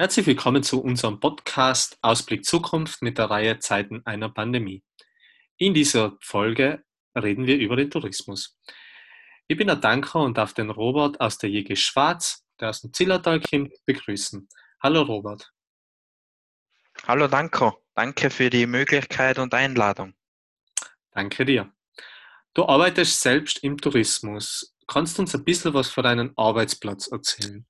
Herzlich willkommen zu unserem Podcast Ausblick Zukunft mit der Reihe Zeiten einer Pandemie. In dieser Folge reden wir über den Tourismus. Ich bin der Danker und darf den Robert aus der JG Schwarz, der aus dem Zillertal kommt, begrüßen. Hallo Robert. Hallo Danko, danke für die Möglichkeit und Einladung. Danke dir. Du arbeitest selbst im Tourismus. Kannst du uns ein bisschen was von deinem Arbeitsplatz erzählen?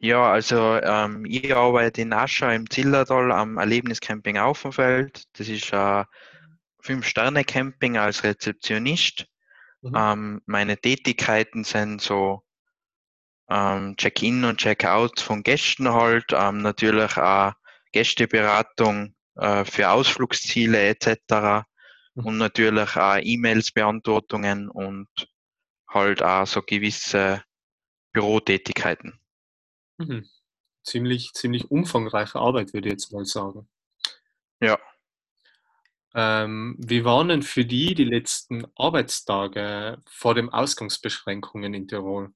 Ja, also ähm, ich arbeite in Ascha im Zillertal am Erlebniscamping Aufenfeld. Das ist ein Fünf-Sterne-Camping als Rezeptionist. Mhm. Ähm, meine Tätigkeiten sind so ähm, Check-in und Check-out von Gästen halt, ähm, natürlich auch Gästeberatung äh, für Ausflugsziele etc. Mhm. Und natürlich auch E-Mails Beantwortungen und halt auch so gewisse Bürotätigkeiten. Mhm. Ziemlich, ziemlich umfangreiche Arbeit, würde ich jetzt mal sagen. Ja. Ähm, wie waren denn für die die letzten Arbeitstage vor den Ausgangsbeschränkungen in Tirol?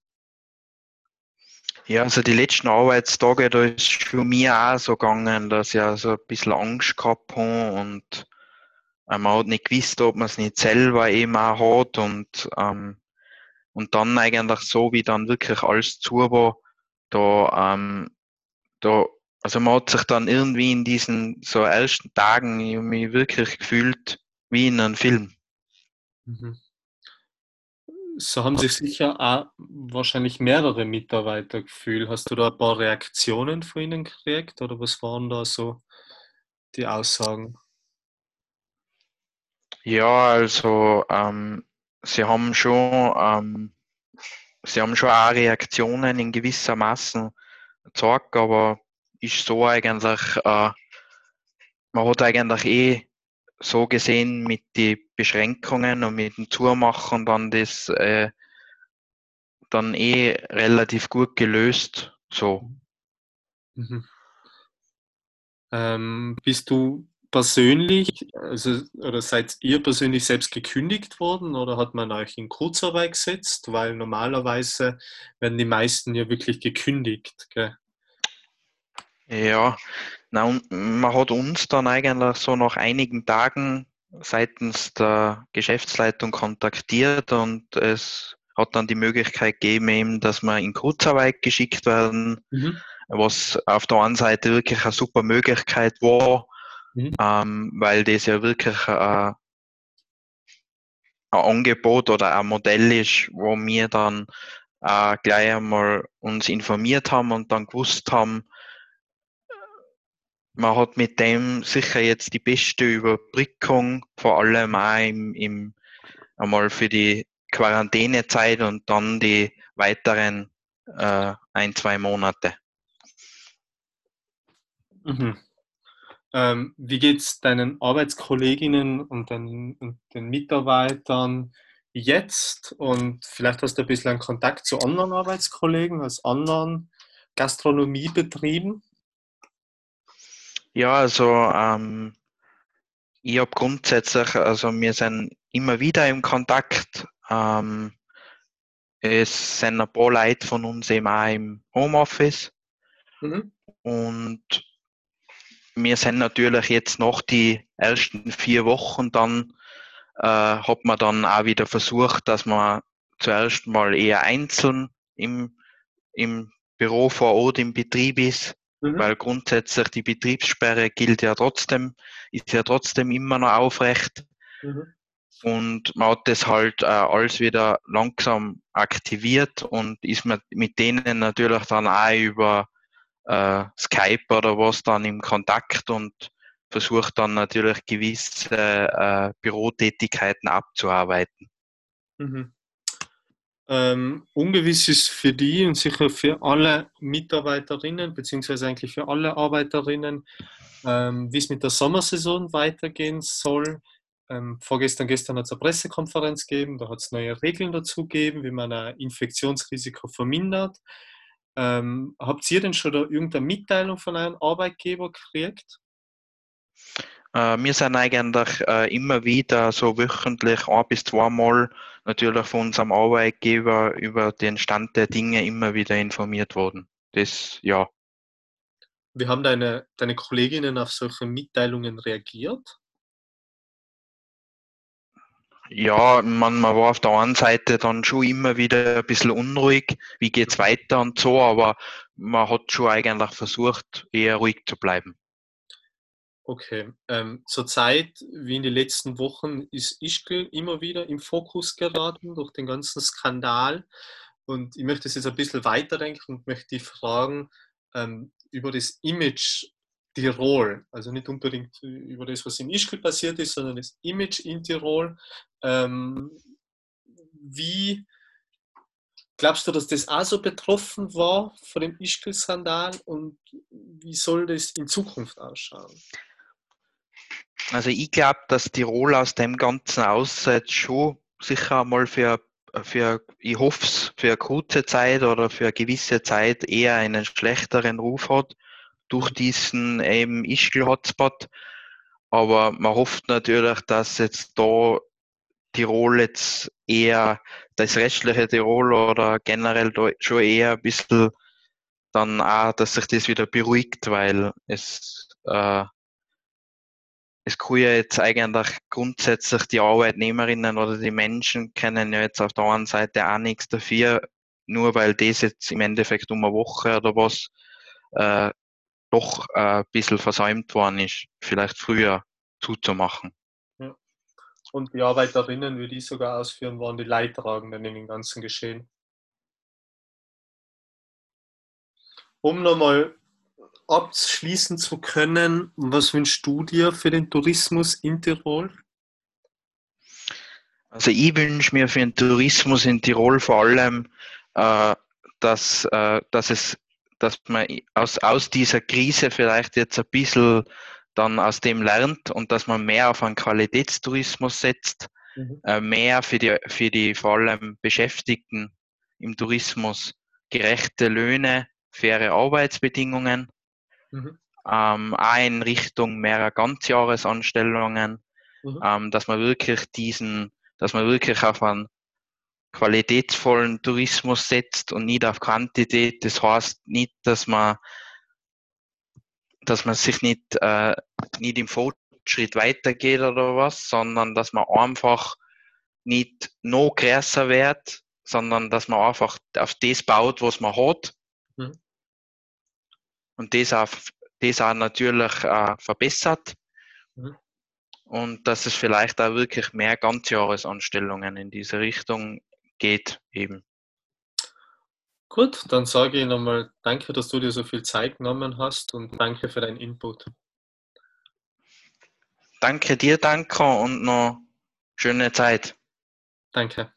Ja, also die letzten Arbeitstage, da ist für mich auch so gegangen, dass ich also ein bisschen Angst gehabt habe und äh, man hat nicht gewusst, ob man es nicht selber eben auch hat und, ähm, und dann eigentlich so, wie dann wirklich alles zu war, da, ähm, da, also man hat sich dann irgendwie in diesen so ersten Tagen ich mich wirklich gefühlt wie in einem Film. Mhm. So haben sich sicher auch wahrscheinlich mehrere Mitarbeiter gefühlt. Hast du da ein paar Reaktionen von ihnen gekriegt oder was waren da so die Aussagen? Ja, also ähm, sie haben schon ähm, sie haben schon auch Reaktionen in gewisser Maßen gezeigt, aber ist so eigentlich, äh, man hat eigentlich eh so gesehen mit den Beschränkungen und mit dem Tourmachen dann das äh, dann eh relativ gut gelöst. So. Mhm. Ähm, bist du persönlich, also oder seid ihr persönlich selbst gekündigt worden oder hat man euch in Kurzarbeit gesetzt? Weil normalerweise werden die meisten ja wirklich gekündigt. Gell? Ja, na, man hat uns dann eigentlich so nach einigen Tagen seitens der Geschäftsleitung kontaktiert und es hat dann die Möglichkeit gegeben, dass wir in Kurzarbeit geschickt werden, mhm. was auf der einen Seite wirklich eine super Möglichkeit war, mhm. ähm, weil das ja wirklich äh, ein Angebot oder ein Modell ist, wo wir dann äh, gleich einmal uns informiert haben und dann gewusst haben, man hat mit dem sicher jetzt die beste Überbrückung, vor allem auch im, im einmal für die Quarantänezeit und dann die weiteren äh, ein, zwei Monate. Mhm. Ähm, wie geht es deinen Arbeitskolleginnen und den, und den, Mitarbeitern jetzt? Und vielleicht hast du ein bisschen Kontakt zu anderen Arbeitskollegen aus anderen Gastronomiebetrieben? Ja, also ähm, ich habe grundsätzlich, also wir sind immer wieder im Kontakt. Ähm, es sind ein paar Leute von uns eben auch im Homeoffice. Mhm. Und wir sind natürlich jetzt noch die ersten vier Wochen dann, äh, hat man dann auch wieder versucht, dass man zuerst mal eher einzeln im, im Büro vor Ort im Betrieb ist, mhm. weil grundsätzlich die Betriebssperre gilt ja trotzdem, ist ja trotzdem immer noch aufrecht. Mhm. Und man hat das halt äh, alles wieder langsam aktiviert und ist mit, mit denen natürlich dann auch über äh, Skype oder was dann im Kontakt und versucht dann natürlich gewisse äh, Bürotätigkeiten abzuarbeiten. Mhm. Ähm, ungewiss ist für die und sicher für alle Mitarbeiterinnen, beziehungsweise eigentlich für alle Arbeiterinnen, ähm, wie es mit der Sommersaison weitergehen soll. Ähm, vorgestern, gestern hat es eine Pressekonferenz gegeben, da hat es neue Regeln dazu gegeben, wie man ein Infektionsrisiko vermindert. Ähm, habt ihr denn schon da irgendeine Mitteilung von einem Arbeitgeber gekriegt? Äh, wir sind eigentlich äh, immer wieder so wöchentlich ein bis zweimal natürlich von unserem Arbeitgeber über den Stand der Dinge immer wieder informiert worden. das, ja. Wie haben deine, deine Kolleginnen auf solche Mitteilungen reagiert? Ja, man, man war auf der einen Seite dann schon immer wieder ein bisschen unruhig, wie geht's weiter und so, aber man hat schon eigentlich versucht, eher ruhig zu bleiben. Okay. Ähm, Zurzeit, wie in den letzten Wochen, ist Ischgl immer wieder im Fokus geraten durch den ganzen Skandal. Und ich möchte es jetzt ein bisschen weiterdenken und möchte dich fragen ähm, über das Image Tirol. Also nicht unbedingt über das, was in Ischgl passiert ist, sondern das Image in Tirol. Ähm, wie glaubst du, dass das auch so betroffen war von dem Ischgl-Skandal und wie soll das in Zukunft ausschauen? Also ich glaube, dass Tirol aus dem Ganzen aussieht schon sicher einmal für, für ich hoffe es, für eine kurze Zeit oder für eine gewisse Zeit eher einen schlechteren Ruf hat durch diesen eben Ischgl-Hotspot. Aber man hofft natürlich, dass jetzt da Tirol jetzt eher das restliche Tirol oder generell da schon eher ein bisschen dann auch, dass sich das wieder beruhigt, weil es äh, es kann ja jetzt eigentlich grundsätzlich die Arbeitnehmerinnen oder die Menschen kennen ja jetzt auf der einen Seite auch nichts dafür, nur weil das jetzt im Endeffekt um eine Woche oder was äh, doch äh, ein bisschen versäumt worden ist, vielleicht früher zuzumachen. Ja. Und die Arbeiterinnen, wie die sogar ausführen, waren die Leidtragenden in dem ganzen Geschehen. Um nochmal abschließen zu können, was wünschst du dir für den Tourismus in Tirol? Also ich wünsche mir für den Tourismus in Tirol vor allem, äh, dass, äh, dass es dass man aus, aus dieser Krise vielleicht jetzt ein bisschen dann aus dem lernt und dass man mehr auf einen Qualitätstourismus setzt, mhm. äh, mehr für die, für die vor allem Beschäftigten im Tourismus gerechte Löhne, faire Arbeitsbedingungen Mhm. Ähm, auch in Richtung mehrer Ganzjahresanstellungen, mhm. ähm, dass man wirklich diesen, dass man wirklich auf einen qualitätsvollen Tourismus setzt und nicht auf Quantität. Das heißt nicht, dass man, dass man sich nicht, äh, nicht im Fortschritt weitergeht oder was, sondern dass man einfach nicht noch größer wird, sondern dass man einfach auf das baut, was man hat. Mhm und das auch, das auch natürlich äh, verbessert. Mhm. Und dass es vielleicht auch wirklich mehr Ganzjahresanstellungen in diese Richtung geht eben. Gut, dann sage ich nochmal danke, dass du dir so viel Zeit genommen hast und danke für deinen Input. Danke dir, danke und noch schöne Zeit. Danke.